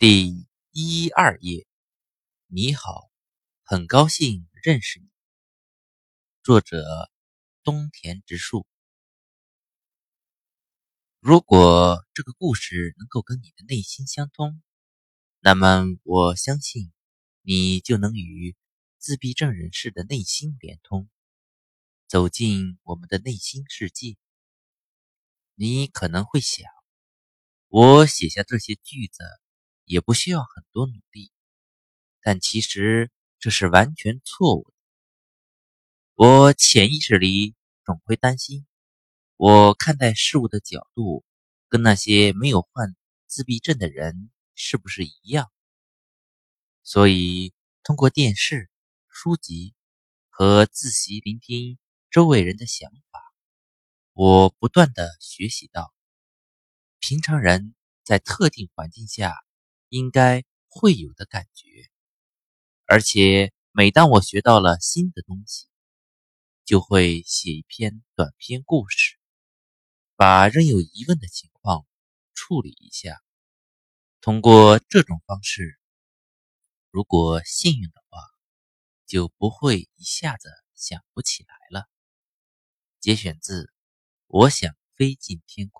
第一二页，你好，很高兴认识你。作者：东田直树。如果这个故事能够跟你的内心相通，那么我相信你就能与自闭症人士的内心连通，走进我们的内心世界。你可能会想，我写下这些句子。也不需要很多努力，但其实这是完全错误的。我潜意识里总会担心，我看待事物的角度跟那些没有患自闭症的人是不是一样？所以通过电视、书籍和自习聆听周围人的想法，我不断的学习到，平常人在特定环境下。应该会有的感觉，而且每当我学到了新的东西，就会写一篇短篇故事，把仍有疑问的情况处理一下。通过这种方式，如果幸运的话，就不会一下子想不起来了。节选自《我想飞进天空》。